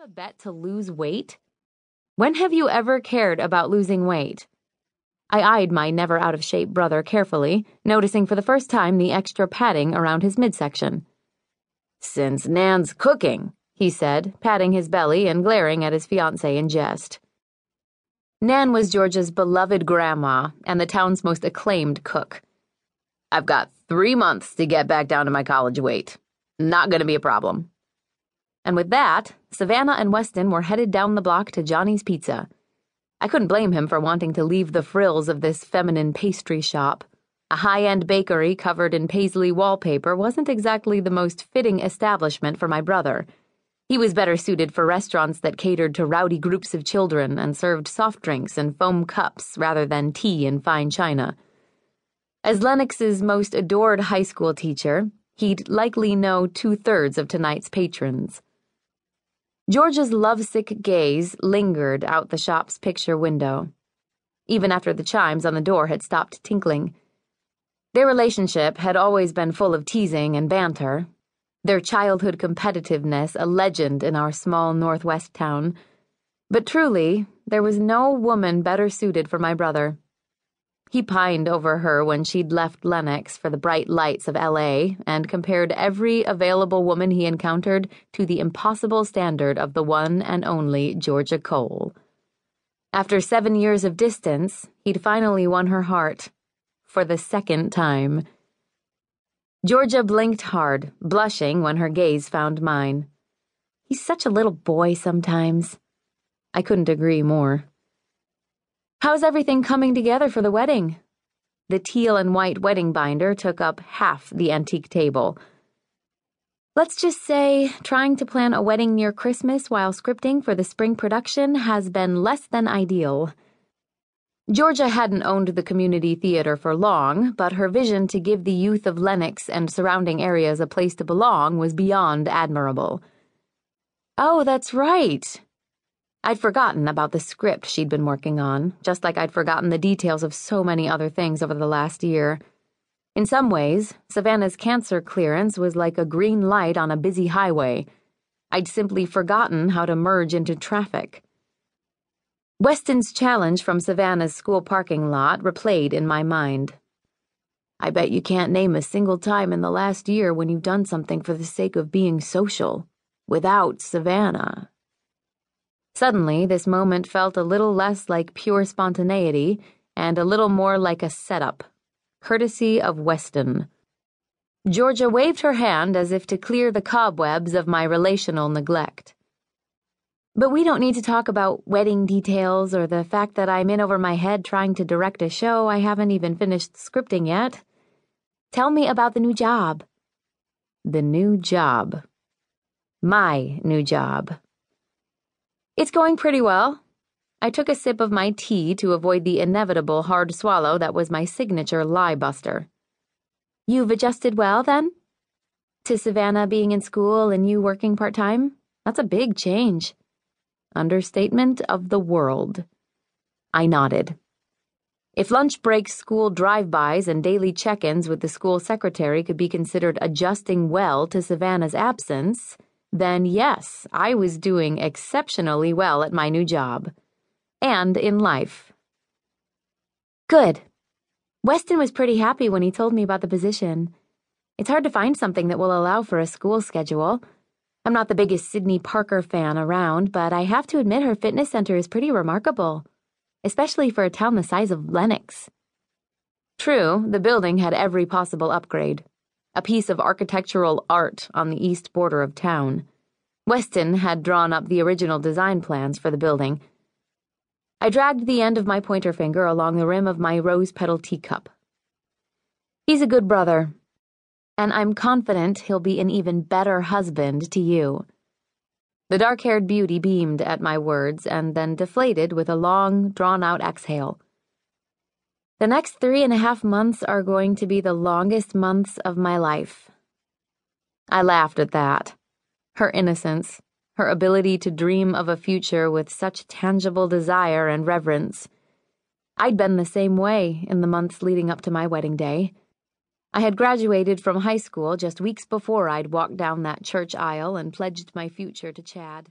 a bet to lose weight? When have you ever cared about losing weight? I eyed my never out of shape brother carefully, noticing for the first time the extra padding around his midsection. Since Nan's cooking, he said, patting his belly and glaring at his fiancée in jest. Nan was Georgia's beloved grandma and the town's most acclaimed cook. I've got three months to get back down to my college weight. Not gonna be a problem. And with that, Savannah and Weston were headed down the block to Johnny's Pizza. I couldn't blame him for wanting to leave the frills of this feminine pastry shop. A high end bakery covered in paisley wallpaper wasn't exactly the most fitting establishment for my brother. He was better suited for restaurants that catered to rowdy groups of children and served soft drinks in foam cups rather than tea in fine china. As Lenox's most adored high school teacher, he'd likely know two thirds of tonight's patrons. Georgia's lovesick gaze lingered out the shop's picture window, even after the chimes on the door had stopped tinkling. Their relationship had always been full of teasing and banter, their childhood competitiveness a legend in our small northwest town. But truly, there was no woman better suited for my brother. He pined over her when she'd left Lenox for the bright lights of LA and compared every available woman he encountered to the impossible standard of the one and only Georgia Cole. After seven years of distance, he'd finally won her heart. For the second time. Georgia blinked hard, blushing when her gaze found mine. He's such a little boy sometimes. I couldn't agree more. How's everything coming together for the wedding? The teal and white wedding binder took up half the antique table. Let's just say trying to plan a wedding near Christmas while scripting for the spring production has been less than ideal. Georgia hadn't owned the community theater for long, but her vision to give the youth of Lenox and surrounding areas a place to belong was beyond admirable. Oh, that's right. I'd forgotten about the script she'd been working on, just like I'd forgotten the details of so many other things over the last year. In some ways, Savannah's cancer clearance was like a green light on a busy highway. I'd simply forgotten how to merge into traffic. Weston's challenge from Savannah's school parking lot replayed in my mind. I bet you can't name a single time in the last year when you've done something for the sake of being social without Savannah. Suddenly, this moment felt a little less like pure spontaneity and a little more like a setup, courtesy of Weston. Georgia waved her hand as if to clear the cobwebs of my relational neglect. But we don't need to talk about wedding details or the fact that I'm in over my head trying to direct a show I haven't even finished scripting yet. Tell me about the new job. The new job. My new job. It's going pretty well. I took a sip of my tea to avoid the inevitable hard swallow that was my signature lie buster. You've adjusted well, then? To Savannah being in school and you working part time? That's a big change. Understatement of the world. I nodded. If lunch breaks, school drive bys, and daily check ins with the school secretary could be considered adjusting well to Savannah's absence, then yes, I was doing exceptionally well at my new job. And in life. Good. Weston was pretty happy when he told me about the position. It's hard to find something that will allow for a school schedule. I'm not the biggest Sydney Parker fan around, but I have to admit her fitness center is pretty remarkable, especially for a town the size of Lenox. True, the building had every possible upgrade a piece of architectural art on the east border of town. Weston had drawn up the original design plans for the building. I dragged the end of my pointer finger along the rim of my rose petal teacup. He's a good brother, and I'm confident he'll be an even better husband to you. The dark haired beauty beamed at my words and then deflated with a long, drawn out exhale. The next three and a half months are going to be the longest months of my life. I laughed at that. Her innocence, her ability to dream of a future with such tangible desire and reverence. I'd been the same way in the months leading up to my wedding day. I had graduated from high school just weeks before I'd walked down that church aisle and pledged my future to Chad.